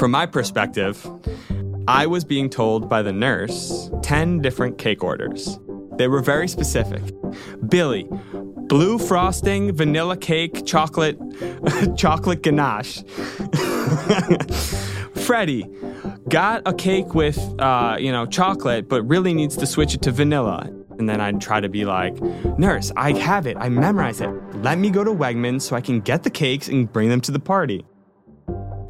From my perspective, I was being told by the nurse 10 different cake orders. They were very specific. Billy, blue frosting, vanilla cake, chocolate, chocolate ganache. Freddie, got a cake with, uh, you know, chocolate, but really needs to switch it to vanilla. And then I'd try to be like, Nurse, I have it. I memorize it. Let me go to Wegmans so I can get the cakes and bring them to the party.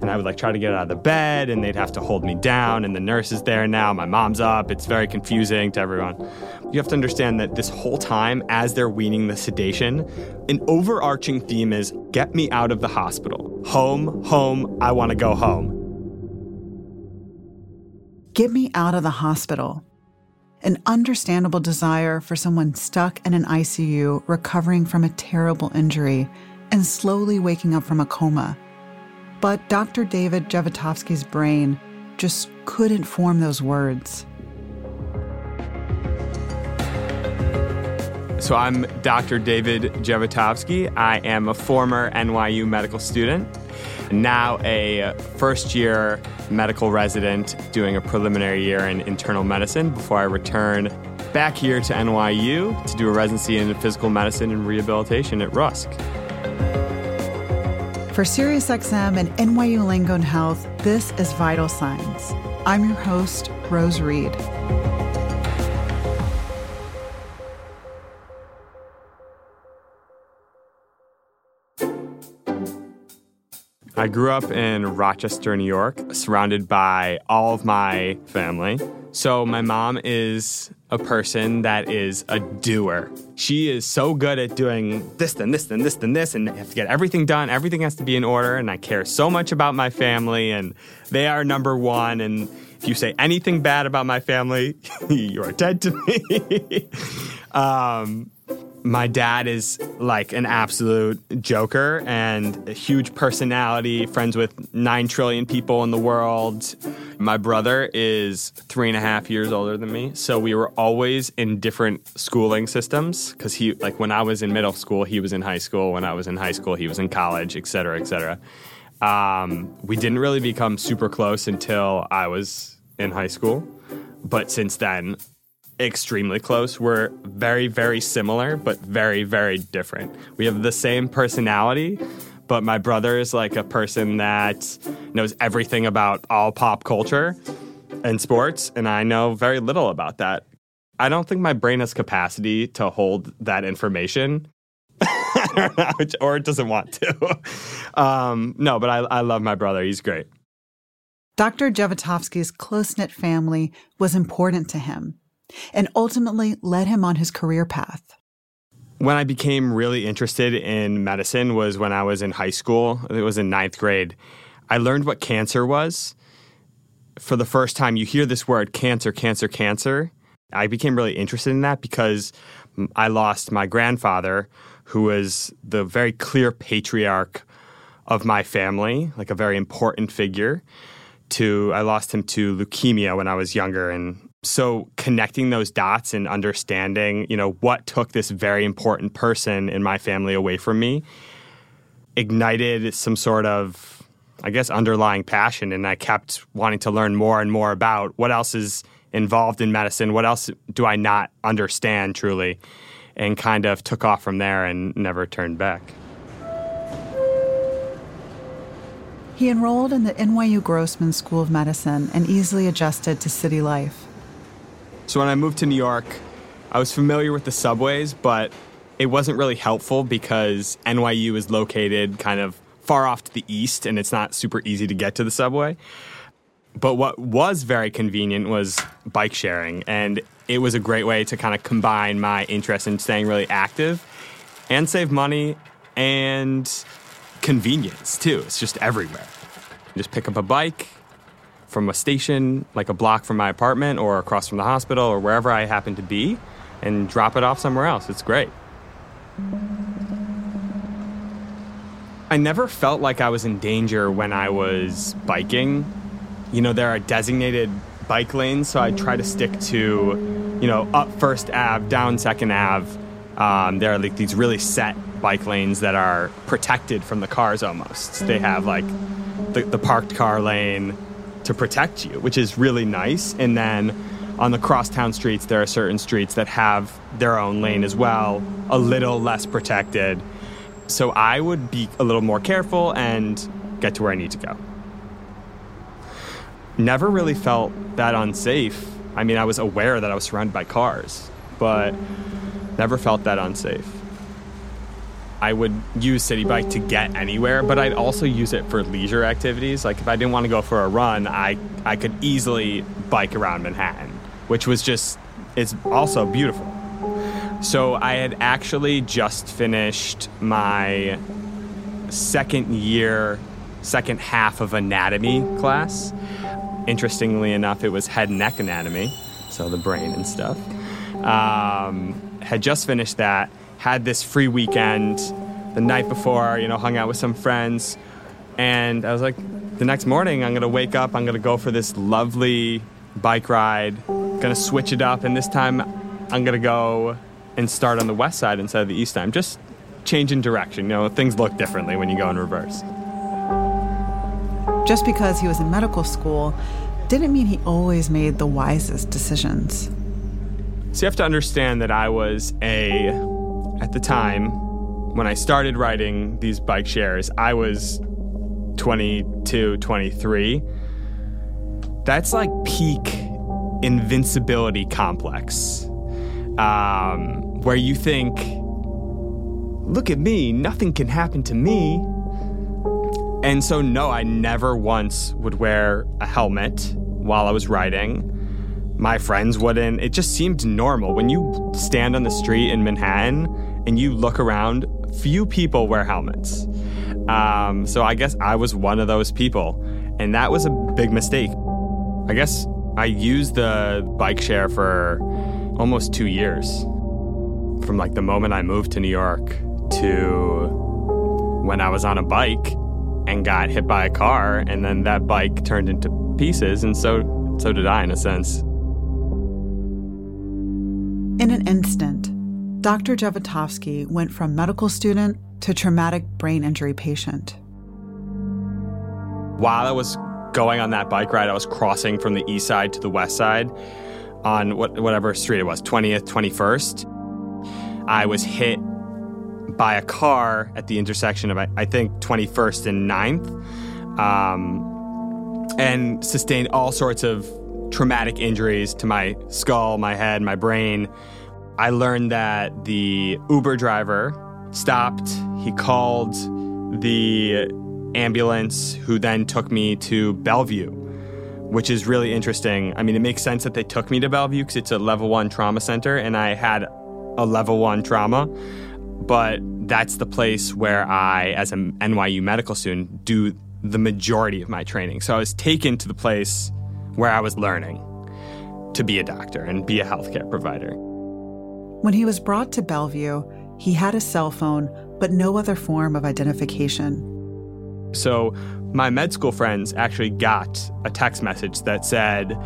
And I would like try to get out of the bed and they'd have to hold me down. And the nurse is there now. My mom's up. It's very confusing to everyone. You have to understand that this whole time, as they're weaning the sedation, an overarching theme is get me out of the hospital. Home, home, I want to go home. Get me out of the hospital. An understandable desire for someone stuck in an ICU recovering from a terrible injury and slowly waking up from a coma. But Dr. David Jevotovsky's brain just couldn't form those words. So I'm Dr. David Jevotovsky. I am a former NYU medical student, now a first year medical resident doing a preliminary year in internal medicine before I return back here to NYU to do a residency in physical medicine and rehabilitation at Rusk. For SiriusXM and NYU Langone Health, this is Vital Signs. I'm your host, Rose Reed. I grew up in Rochester, New York, surrounded by all of my family. So, my mom is a person that is a doer. She is so good at doing this, then this, then this, then this, and they have to get everything done. Everything has to be in order. And I care so much about my family, and they are number one. And if you say anything bad about my family, you are dead to me. um, my dad is like an absolute joker and a huge personality, friends with nine trillion people in the world. My brother is three and a half years older than me. So we were always in different schooling systems because he, like when I was in middle school, he was in high school. When I was in high school, he was in college, et cetera, et cetera. Um, we didn't really become super close until I was in high school. But since then, extremely close. We're very, very similar, but very, very different. We have the same personality, but my brother is like a person that knows everything about all pop culture and sports, and I know very little about that. I don't think my brain has capacity to hold that information. or it doesn't want to. Um, no, but I, I love my brother. He's great. Dr. Jevotovsky's close knit family was important to him and ultimately led him on his career path. When I became really interested in medicine was when I was in high school. It was in ninth grade. I learned what cancer was. For the first time, you hear this word cancer, cancer, cancer. I became really interested in that because I lost my grandfather, who was the very clear patriarch of my family, like a very important figure. To I lost him to leukemia when I was younger, and so connecting those dots and understanding, you know, what took this very important person in my family away from me ignited some sort of I guess underlying passion and I kept wanting to learn more and more about what else is involved in medicine, what else do I not understand truly and kind of took off from there and never turned back. He enrolled in the NYU Grossman School of Medicine and easily adjusted to city life. So when I moved to New York, I was familiar with the subways, but it wasn't really helpful because NYU is located kind of far off to the east and it's not super easy to get to the subway. But what was very convenient was bike sharing, and it was a great way to kind of combine my interest in staying really active and save money and convenience too. It's just everywhere. You just pick up a bike, from a station like a block from my apartment or across from the hospital or wherever I happen to be and drop it off somewhere else. It's great. I never felt like I was in danger when I was biking. You know, there are designated bike lanes, so I try to stick to, you know, up First Ave, down Second Ave. Um, there are like these really set bike lanes that are protected from the cars almost. They have like the, the parked car lane to protect you, which is really nice. And then on the crosstown streets, there are certain streets that have their own lane as well, a little less protected. So I would be a little more careful and get to where I need to go. Never really felt that unsafe. I mean, I was aware that I was surrounded by cars, but never felt that unsafe. I would use Citi Bike to get anywhere, but I'd also use it for leisure activities. Like if I didn't want to go for a run, I, I could easily bike around Manhattan, which was just, it's also beautiful. So I had actually just finished my second year, second half of anatomy class. Interestingly enough, it was head and neck anatomy, so the brain and stuff. Um, had just finished that had this free weekend the night before, you know, hung out with some friends. And I was like, the next morning, I'm to wake up, I'm to go for this lovely bike ride, to switch it up. And this time, I'm to go and start on the west side instead of the east side. Just changing direction. You know, things look differently when you go in reverse. Just because he was in medical school didn't mean he always made the wisest decisions. So you have to understand that I was a at the time, when I started riding these bike shares, I was 22, 23. That's like peak invincibility complex, um, where you think, look at me, nothing can happen to me. And so, no, I never once would wear a helmet while I was riding. My friends wouldn't. It just seemed normal. When you stand on the street in Manhattan and you look around, few people wear helmets. Um, so I guess I was one of those people. And that was a big mistake. I guess I used the bike share for almost two years. From like the moment I moved to New York to when I was on a bike and got hit by a car, and then that bike turned into pieces, and so so did I in a sense. In an instant, Dr. Jevotovsky went from medical student to traumatic brain injury patient. While I was going on that bike ride, I was crossing from the east side to the west side on what, whatever street it was, 20th, 21st. I was hit by a car at the intersection of, I think, 21st and 9th, um, and sustained all sorts of traumatic injuries to my skull, my head, my brain. I learned that the Uber driver stopped. He called the ambulance, who then took me to Bellevue, which is really interesting. I mean, it makes sense that they took me to Bellevue because it's a level one trauma center, and I had a level one trauma. But that's the place where I, as an NYU medical student, do the majority of my training. So I was taken to the place where I was learning to be a doctor and be a healthcare provider. When he was brought to Bellevue, he had a cell phone, but no other form of identification. So, my med school friends actually got a text message that said,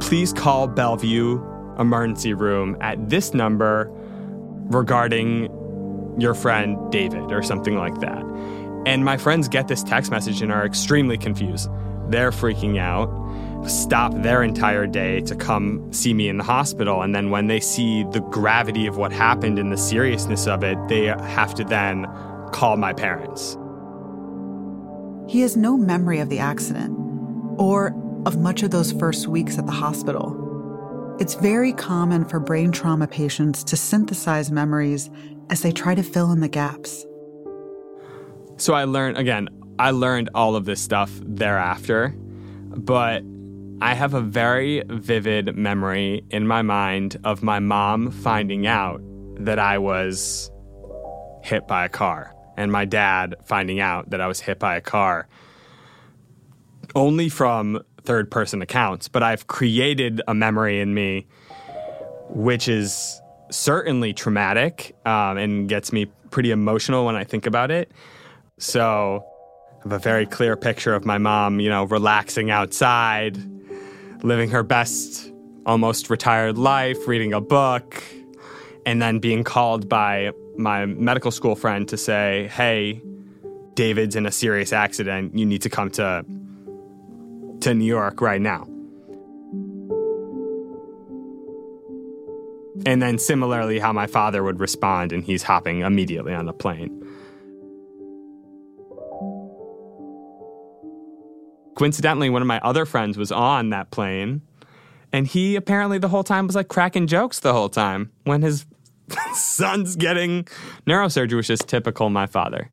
Please call Bellevue emergency room at this number regarding your friend David or something like that. And my friends get this text message and are extremely confused. They're freaking out stop their entire day to come see me in the hospital. And then when they see the gravity of what happened and the seriousness of it, they have to then call my parents. He has no memory of the accident or of much of those first weeks at the hospital. It's very common for brain trauma patients to synthesize memories as they try to fill in the gaps. So I learned, again, I learned all of this stuff thereafter, but I have a very vivid memory in my mind of my mom finding out that I was hit by a car and my dad finding out that I was hit by a car only from third person accounts, but I've created a memory in me which is certainly traumatic um, and gets me pretty emotional when I think about it. So I have a very clear picture of my mom, you know, relaxing outside living her best, almost retired life, reading a book, and then being called by my medical school friend to say, hey, David's in a serious accident. You need to come to to New York right now. And then similarly how my father would respond and he's hopping immediately on the plane. Coincidentally, one of my other friends was on that plane and he apparently the whole time was like cracking jokes the whole time when his son's getting neurosurgery, which is typical my father.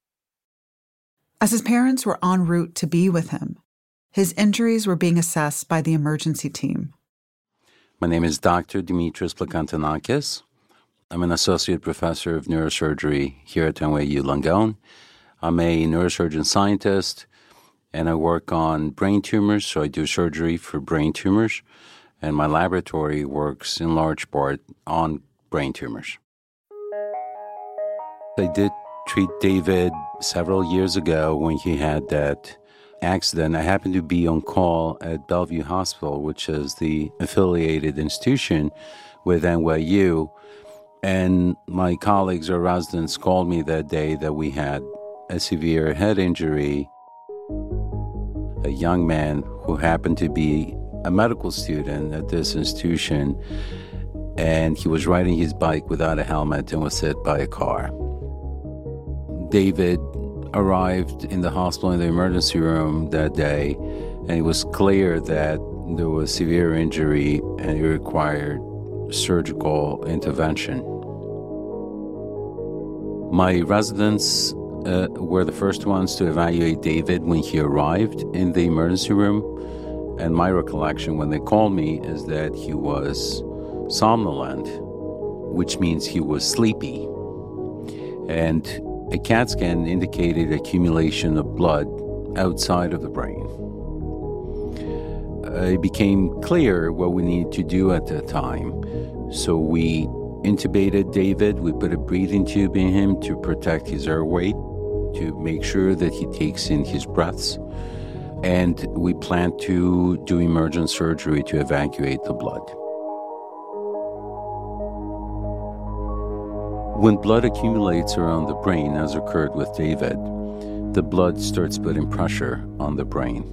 As his parents were en route to be with him, his injuries were being assessed by the emergency team. My name is Dr. Dimitris Placantonakis. I'm an associate professor of neurosurgery here at NYU Langone. I'm a neurosurgeon scientist and I work on brain tumors, so I do surgery for brain tumors and my laboratory works in large part on brain tumors. I did treat David several years ago when he had that accident. I happened to be on call at Bellevue Hospital, which is the affiliated institution with NYU. And my colleagues or residents called me that day that we had a severe head injury. A young man who happened to be a medical student at this institution, and he was riding his bike without a helmet and was hit by a car. David arrived in the hospital in the emergency room that day, and it was clear that there was severe injury and it required surgical intervention. My residents uh, were the first ones to evaluate David when he arrived in the emergency room. And my recollection when they called me is that he was somnolent, which means he was sleepy. And a CAT scan indicated accumulation of blood outside of the brain. Uh, it became clear what we needed to do at that time. So we intubated David. We put a breathing tube in him to protect his airway, to make sure that he takes in his breaths and we plan to do emergent surgery to evacuate the blood. When blood accumulates around the brain, as occurred with David, the blood starts putting pressure on the brain.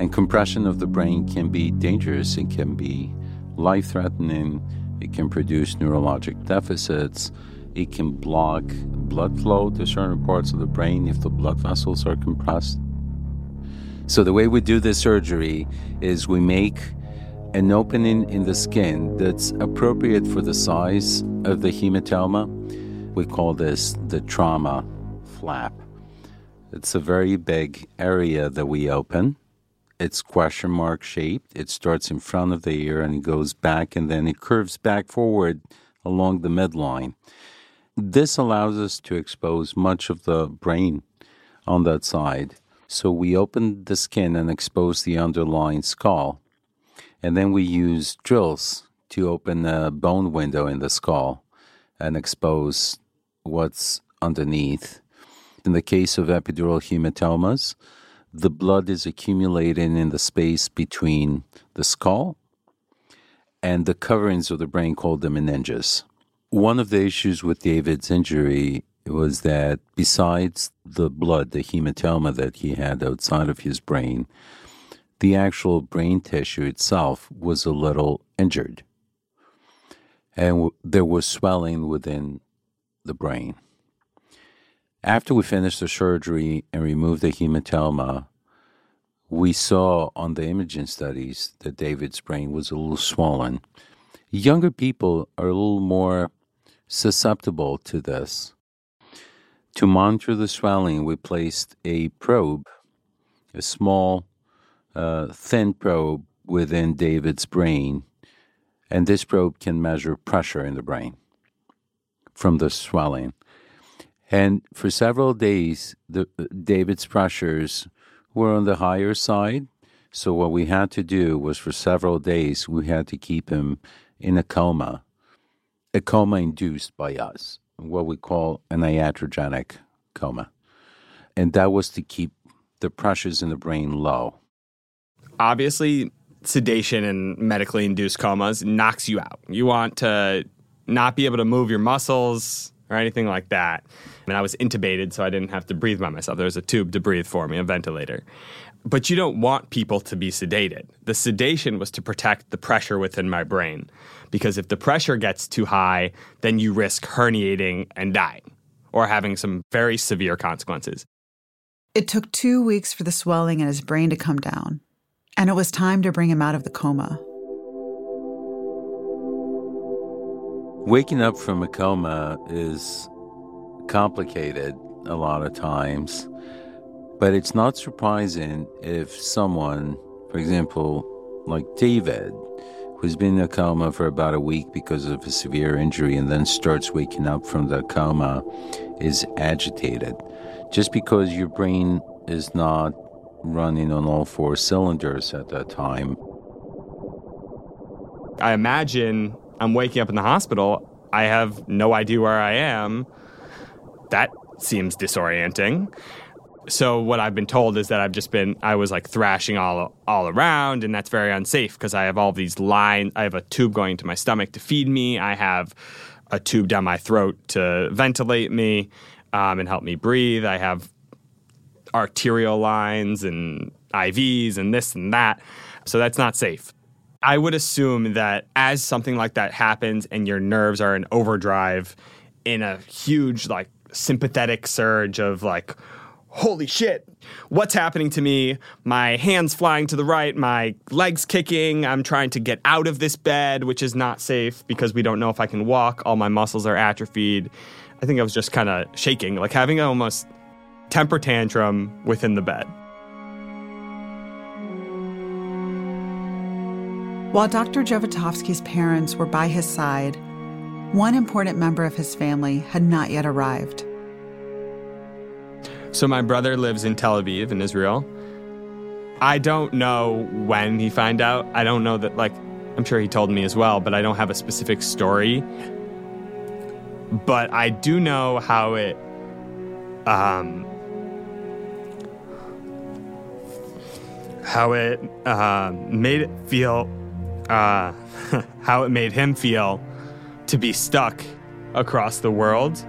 And compression of the brain can be dangerous, it can be life threatening, it can produce neurologic deficits, it can block blood flow to certain parts of the brain if the blood vessels are compressed. So, the way we do this surgery is we make an opening in the skin that's appropriate for the size of the hematoma. We call this the trauma flap. It's a very big area that we open. It's question mark shaped. It starts in front of the ear and it goes back and then it curves back forward along the midline. This allows us to expose much of the brain on that side so we open the skin and expose the underlying skull. And then we use drills to open a bone window in the skull and expose what's underneath. In the case of epidural hematomas, the blood is accumulating in the space between the skull and the coverings of the brain called the meninges. One of the issues with David's injury was that besides the blood, the hematoma that he had outside of his brain, the actual brain tissue itself was a little injured. And there was swelling within the brain. After we finished the surgery and removed the hematoma, we saw on the imaging studies that David's brain was a little swollen. Younger people are a little more susceptible to this. To monitor the swelling, we placed a probe, a small, uh, thin probe within David's brain, and this probe can measure pressure in the brain from the swelling. And for several days, the, David's pressures were on the higher side. So what we had to do was for several days we had to keep him in a coma, a coma induced by us what we call an iatrogenic coma. And that was to keep the pressures in the brain low. Obviously, sedation and medically induced comas knocks you out. You want to not be able to move your muscles, or anything like that. And I was intubated, so I didn't have to breathe by myself. There was a tube to breathe for me, a ventilator. But you don't want people to be sedated. The sedation was to protect the pressure within my brain. Because if the pressure gets too high, then you risk herniating and dying or having some very severe consequences. It took two weeks for the swelling in his brain to come down, and it was time to bring him out of the coma. Waking up from a coma is complicated a lot of times, but it's not surprising if someone, for example, like David, who's been in a coma for about a week because of a severe injury and then starts waking up from the coma, is agitated. Just because your brain is not running on all four cylinders at that time. I imagine I'm waking up in the hospital. I have no idea where I am. That seems disorienting. So what I've been told is that I've just been I was like thrashing all all around and that's very unsafe because I have all these lines I have a tube going to my stomach to feed me. I have a tube down my throat to ventilate me um, and help me breathe. I have arterial lines and IVs and this and that. So that's not safe. I would assume that as something like that happens and your nerves are in overdrive in a huge like sympathetic surge of like holy shit. What's happening to me? My hands flying to the right my legs kicking. I'm trying to get out of this bed which is not safe because we don't know if i can walk. All my muscles are atrophied. I think i was just kind of shaking like having almost temper tantrum within the bed. While Dr. Jevotovsky's parents were by his side, one important member of his family had not yet arrived. So my brother lives in Tel Aviv in Israel. I don't know when he found out. I don't know that like I'm sure he told me as well, but I don't have a specific story. But I do know how it um how it uh, made it feel uh, how it made him feel to be stuck across the world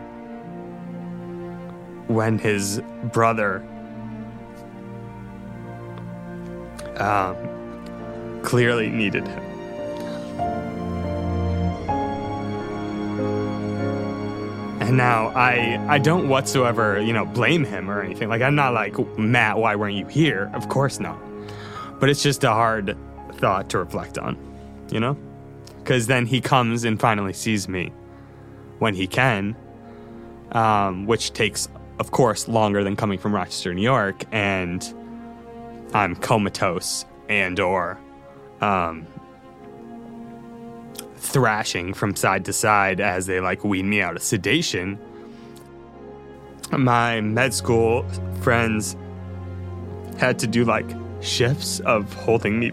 when his brother um, clearly needed him. And now I I don't whatsoever, you know, blame him or anything. Like I'm not like, Matt, why weren't you here? Of course not. But it's just a hard thought to reflect on, you know? Because then he comes and finally sees me when he can, um, which takes, of course, longer than coming from Rochester, New York, and I'm comatose and or um, thrashing from side to side as they like wean me out of sedation. My med school friends had to do like shifts of holding me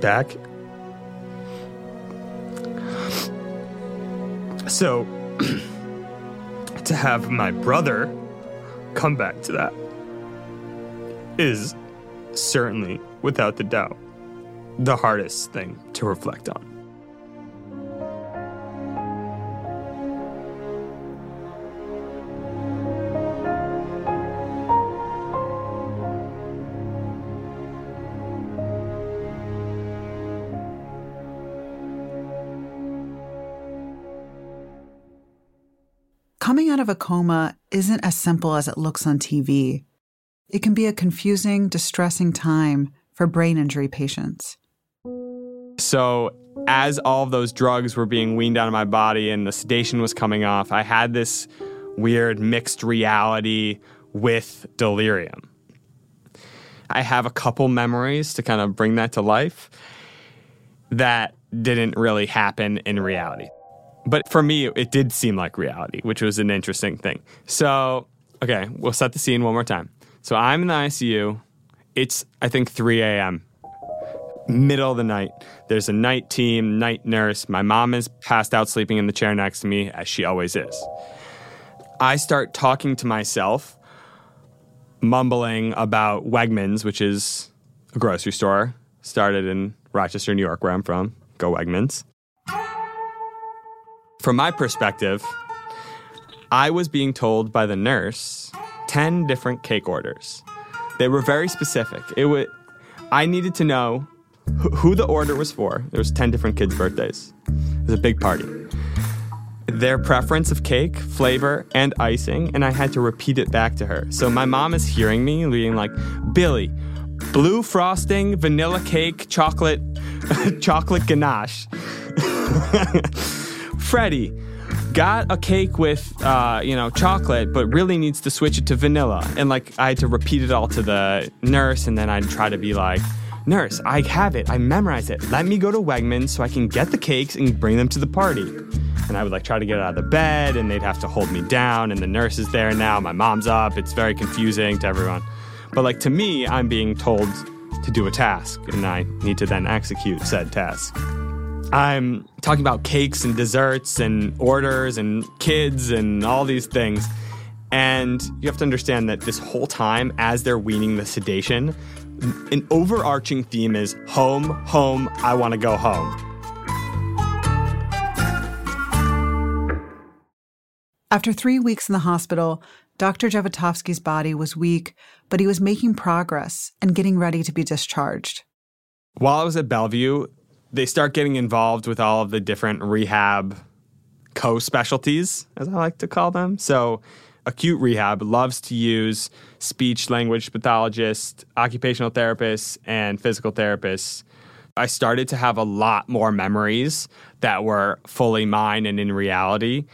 back. So, to have my brother come back to that is certainly, without the doubt, the hardest thing to reflect on. Of a coma isn't as simple as it looks on TV. It can be a confusing, distressing time for brain injury patients. So, as all of those drugs were being weaned out of my body and the sedation was coming off, I had this weird mixed reality with delirium. I have a couple memories to kind of bring that to life that didn't really happen in reality. But for me, it did seem like reality, which was an interesting thing. So, okay, we'll set the scene one more time. So I'm in the ICU. It's, I think, 3 a.m., middle of the night. There's a night team, night nurse. My mom is passed out sleeping in the chair next to me, as she always is. I start talking to myself, mumbling about Wegmans, which is a grocery store, started in Rochester, New York, where I'm from. Go Wegmans from my perspective, I was being told by the nurse 10 different cake orders. They were very specific. It would I needed to know who the order was for. There was 10 different kids' birthdays. It was a big party. Their preference of cake, flavor, and icing, and I had to repeat it back to her. So my mom is hearing me being like, Billy, blue frosting, vanilla cake, chocolate, chocolate ganache. Freddie, got a cake with uh, you know chocolate but really needs to switch it to vanilla. And like i had to repeat it all to the nurse and then i'd try to be like nurse i have it. I memorized it. Let me go to wegmans so i can get the cakes and bring them to the party. And i would like try to get out of the bed and they'd have to hold me down and the nurse is there now. My mom's up. It's very confusing to everyone. But like to me i'm being told to do a task and i need to then execute said task I'm talking about cakes and desserts and orders and kids and all these things. And you have to understand that this whole time, as they're weaning the sedation, an overarching theme is home, home, I want to go home. After three weeks in the hospital, Dr. Jevotovsky's body was weak, but he was making progress and getting ready to be discharged. While I was at Bellevue, they start getting involved with all of the different rehab co specialties, as I like to call them. So, acute rehab loves to use speech language pathologists, occupational therapists, and physical therapists. I started to have a lot more memories that were fully mine and in reality.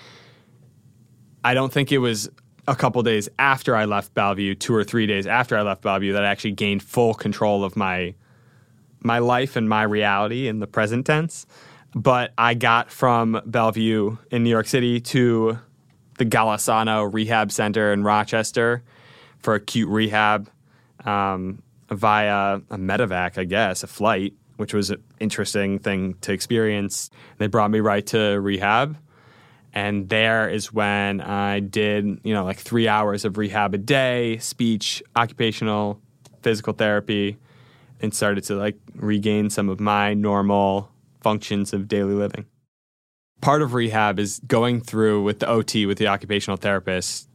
I don't think it was a couple days after I left Bellevue, two or three days after I left Bellevue, that I actually gained full control of my my life and my reality in the present tense. But I got from Bellevue in New York City to the Golisano Rehab Center in Rochester for acute rehab um, via a medevac, I guess, a flight, which was an interesting thing to experience. They brought me right to rehab. And there is when I did, you know, like three hours of rehab a day, speech, occupational, physical therapy, and started to like regain some of my normal functions of daily living. Part of rehab is going through with the OT, with the occupational therapist,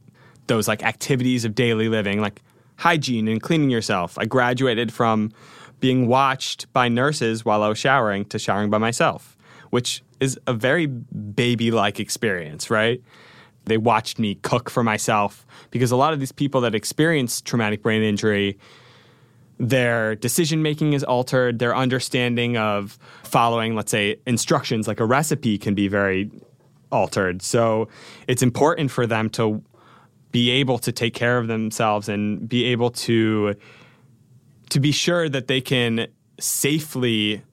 those like activities of daily living, like hygiene and cleaning yourself. I graduated from being watched by nurses while I was showering to showering by myself, which is a very baby like experience, right? They watched me cook for myself because a lot of these people that experience traumatic brain injury their decision making is altered, their understanding of following, let's say, instructions like a recipe can be very altered. So it's important for them to be able to take care of themselves and be able to to be sure that they can safely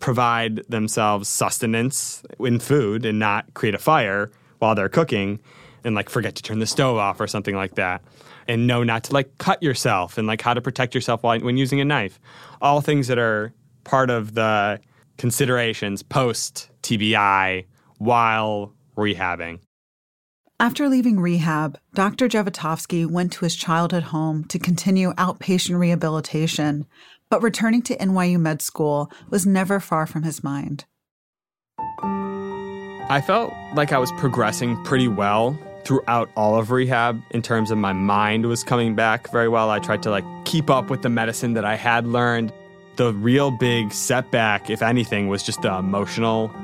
provide themselves sustenance in food and not create a fire while they're cooking and like forget to turn the stove off or something like that and know not to like cut yourself and like how to protect yourself while, when using a knife. All things that are part of the considerations post TBI while rehabbing. After leaving rehab, Dr. Jevotovsky went to his childhood home to continue outpatient rehabilitation, but returning to NYU Med School was never far from his mind. I felt like I was progressing pretty well throughout all of rehab in terms of my mind was coming back very well. I tried to like keep up with the medicine that I had learned. The real big setback, if anything, was just the emotional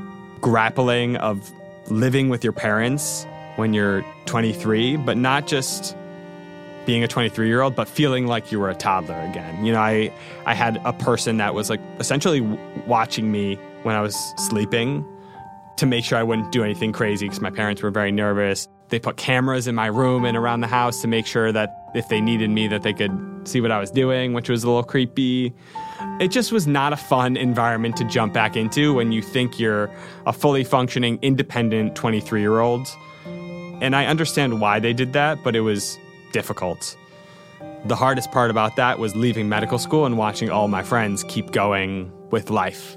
grappling of living with your parents when you're 23, but not just being a 23 year old, but feeling like you were a toddler again. You know, I I had a person that was like essentially watching me when I was sleeping to make sure I wouldn't do anything crazy because my parents were very nervous. They put cameras in my room and around the house to make sure that if they needed me that they could see what I was doing, which was a little creepy. It just was not a fun environment to jump back into when you think you're a fully functioning independent 23-year-old. And I understand why they did that, but it was difficult. The hardest part about that was leaving medical school and watching all my friends keep going with life.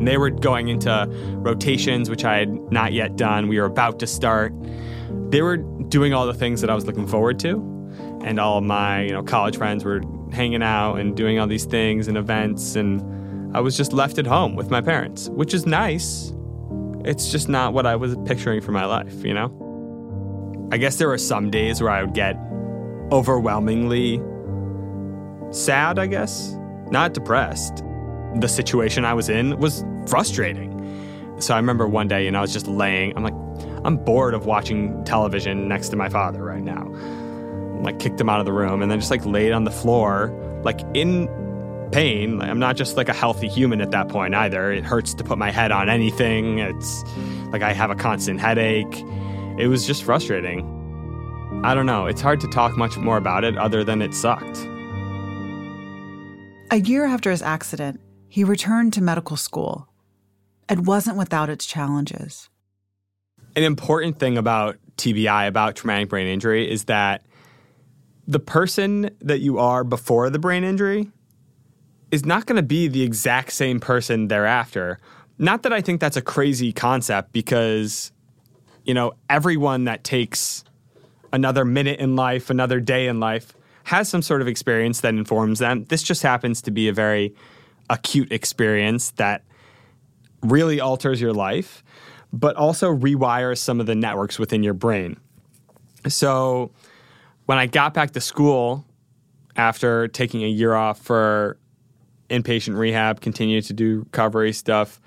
They were going into rotations, which I had not yet done. We were about to start. They were doing all the things that I was looking forward to. And all of my, you know, college friends were hanging out and doing all these things and events and I was just left at home with my parents, which is nice. it's just not what I was picturing for my life, you know? I guess there were some days where I would get overwhelmingly sad, I guess, not depressed. The situation I was in was frustrating. So I remember one day, and I was just laying, I'm like, I'm bored of watching television next to my father right now. like kicked him out of the room and then just like laid on the floor, like in pain. I'm not just like a healthy human at that point either. It hurts to put my head on anything. It's like I have a constant headache. It was just frustrating. I don't know. It's hard to talk much more about it other than it sucked. A year after his accident, he returned to medical school. It wasn't without its challenges. An important thing about TBI, about traumatic brain injury, is that the person that you are before the brain injury is not going to be the exact same person thereafter. Not that I think that's a crazy concept because, you know, everyone that takes another minute in life, another day in life, has some sort of experience that informs them. This just happens to be a very acute experience that really alters your life, but also rewires some of the networks within your brain. So when I got back to school after taking a year off for inpatient rehab, continued to do recovery stuff.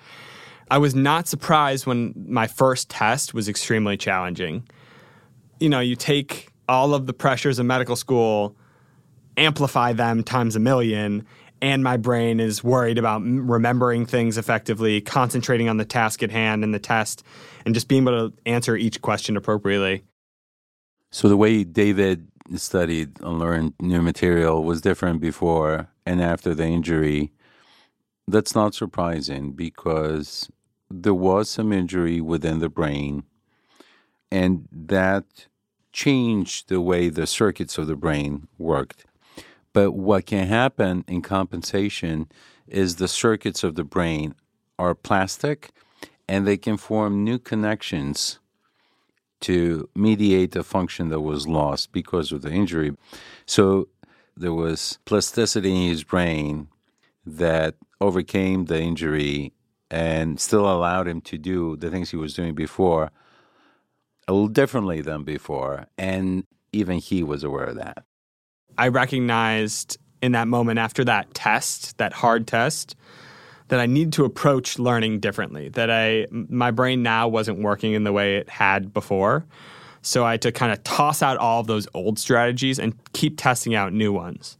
I was not surprised when my first test was extremely challenging. You know, you take all of the pressures of medical school, amplify them times a million, and my brain is worried about remembering things effectively, concentrating on the task at hand and the test, and just being able to answer each question appropriately. So, the way David studied and learned new material was different before and after the injury, that's not surprising because there was some injury within the brain, and that changed the way the circuits of the brain worked. But what can happen in compensation is the circuits of the brain are plastic and they can form new connections to mediate a function that was lost because of the injury. So there was plasticity in his brain that overcame the injury and still allowed him to do the things he was doing before a little differently than before. And even he was aware of that. I recognized in that moment after that test, that hard test, that I needed to approach learning differently. That I my brain now wasn't working in the way it had before. So I had to kind of toss out all of those old strategies and keep testing out new ones.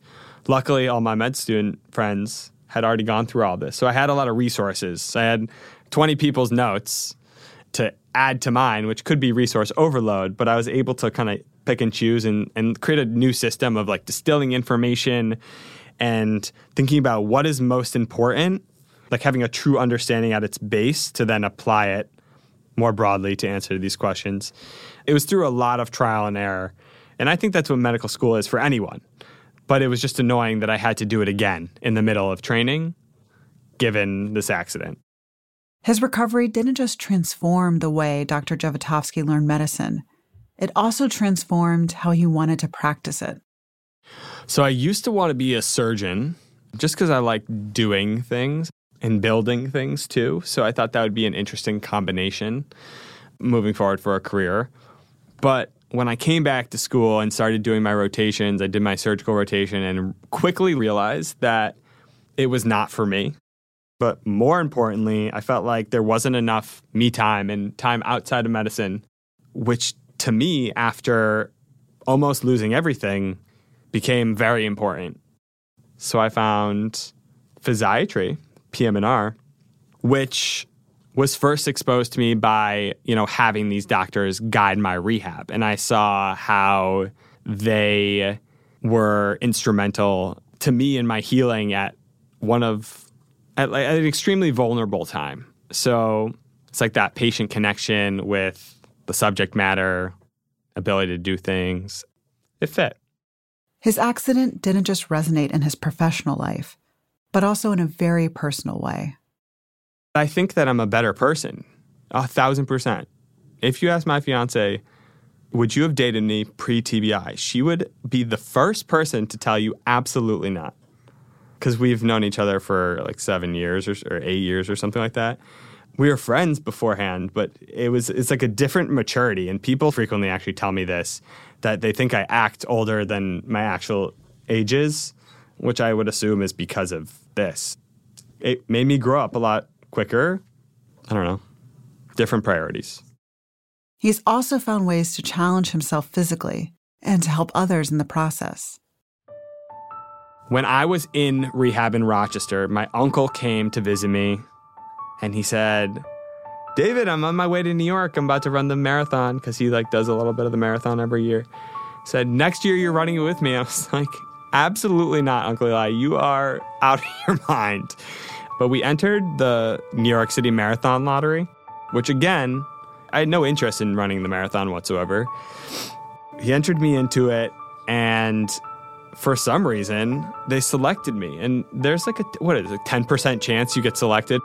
Luckily, all my med student friends had already gone through all this. So I had a lot of resources. I had 20 people's notes to add to mine, which could be resource overload, but I was able to kind of pick and choose and, and create a new system of like distilling information and thinking about what is most important, like having a true understanding at its base to then apply it more broadly to answer these questions. It was through a lot of trial and error. And I think that's what medical school is for anyone. But it was just annoying that I had to do it again in the middle of training, given this accident. His recovery didn't just transform the way Dr. Jevotovsky learned medicine, it also transformed how he wanted to practice it. So I used to want to be a surgeon just because I like doing things and building things too. So I thought that would be an interesting combination moving forward for a career. But when I came back to school and started doing my rotations, I did my surgical rotation and quickly realized that it was not for me. But more importantly, I felt like there wasn't enough me time and time outside of medicine, which to me, after almost losing everything, became very important. So I found physiatry, PM&R, which was first exposed to me by, you know, having these doctors guide my rehab. And I saw how they were instrumental to me in my healing at one of at, at an extremely vulnerable time. So it's like that patient connection with the subject matter, ability to do things. It fit. His accident didn't just resonate in his professional life, but also in a very personal way. I think that I'm a better person, a thousand percent. If you ask my fiance, would you have dated me pre TBI? She would be the first person to tell you absolutely not. Because we've known each other for like seven years or, or eight years or something like that. We were friends beforehand, but it was it's like a different maturity. And people frequently actually tell me this that they think I act older than my actual age is, which I would assume is because of this. It made me grow up a lot quicker. I don't know, different priorities. He's also found ways to challenge himself physically and to help others in the process. When I was in rehab in Rochester, my uncle came to visit me and he said, David, I'm on my way to New York. I'm about to run the marathon because he like does a little bit of the marathon every year. Said, next year you're running it with me. I was like, absolutely not, Uncle Eli. You are out of your mind. But we entered the New York City Marathon Lottery, which again, I had no interest in running the marathon whatsoever. He entered me into it, and for some reason, they selected me. And there's like a, what is it, 10% chance you get selected.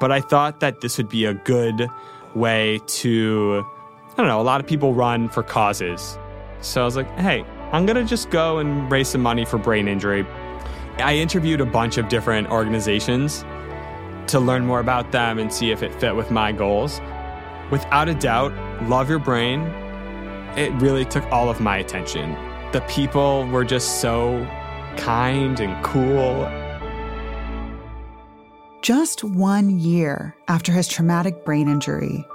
But I thought that this would be a good way to, I don't know, a lot of people run for causes. So I was like, hey, I'm going to just go and raise some money for brain injury. I interviewed a bunch of different organizations to learn more about them and see if it fit with my goals. Without a doubt, Love Your Brain, it really took all of my attention. The people were just so kind and cool. Just one year after his traumatic brain injury,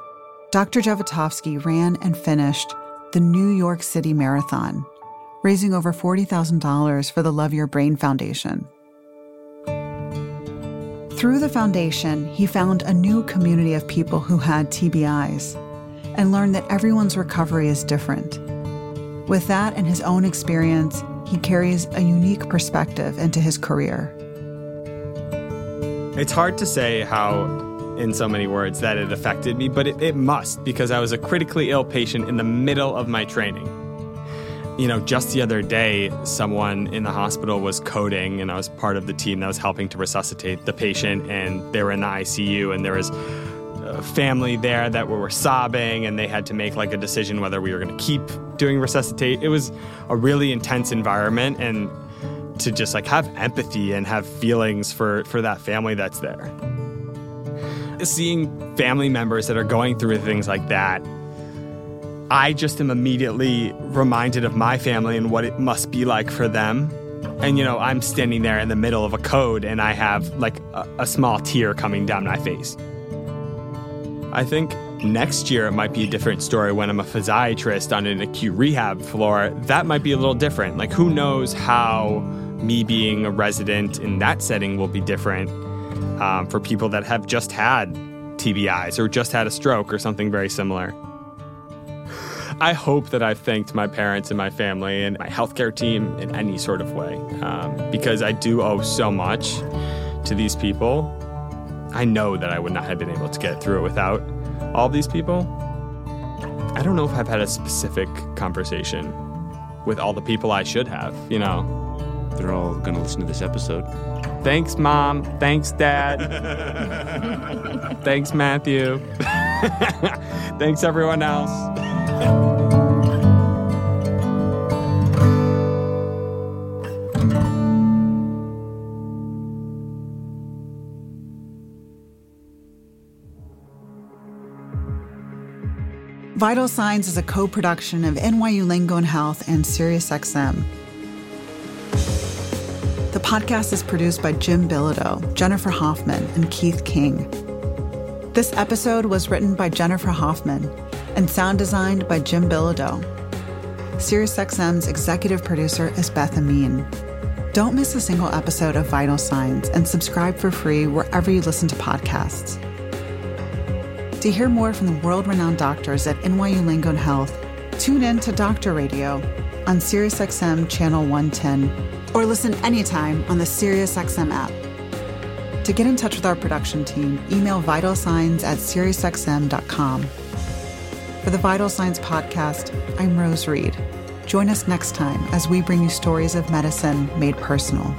Dr. Jevotovsky ran and finished the New York City Marathon, raising over $40,000 for the Love Your Brain Foundation. Through the foundation, he found a new community of people who had TBIs and learned that everyone's recovery is different. With that and his own experience, he carries a unique perspective into his career. It's hard to say how, in so many words, that it affected me, but it, it must because I was a critically ill patient in the middle of my training. You know, just the other day, someone in the hospital was coding, and I was part of the team that was helping to resuscitate the patient, and they were in the ICU, and there was a family there that were sobbing, and they had to make like a decision whether we were going to keep doing resuscitate. It was a really intense environment, and to just like have empathy and have feelings for for that family that's there. Seeing family members that are going through things like that I just am immediately reminded of my family and what it must be like for them. And, you know, I'm standing there in the middle of a code and I have like a, a, small tear coming down my face. I think next year it might be a different story when I'm a physiatrist on an acute rehab floor. That might be a little different. Like, who knows how me being a resident in that setting will be different um, for people that have just had TBIs or just had a stroke or something very similar. I hope that I've thanked my parents and my family and my healthcare team in any sort of way um, because I do owe so much to these people. I know that I would not have been able to get through it without all these people. I don't know if I've had a specific conversation with all the people I should have, you know. They're all going to listen to this episode. Thanks, Mom. Thanks, Dad. Thanks, Matthew. Thanks, everyone else. Vital Signs is a co production of NYU Langone Health and SiriusXM. Podcast is produced by Jim Bilodeau, Jennifer Hoffman, and Keith King. This episode was written by Jennifer Hoffman and sound designed by Jim Bilodeau. SiriusXM's executive producer is Beth Amin. Don't miss a single episode of Vital Signs and subscribe for free wherever you listen to podcasts. To hear more from the world renowned doctors at NYU Langone Health, tune in to Doctor Radio on SiriusXM Channel 110 or listen anytime on the SiriusXM app. To get in touch with our production team, email vitalsigns at SiriusXM.com. For the Vital Signs podcast, I'm Rose Reed. Join us next time as we bring you stories of medicine made personal.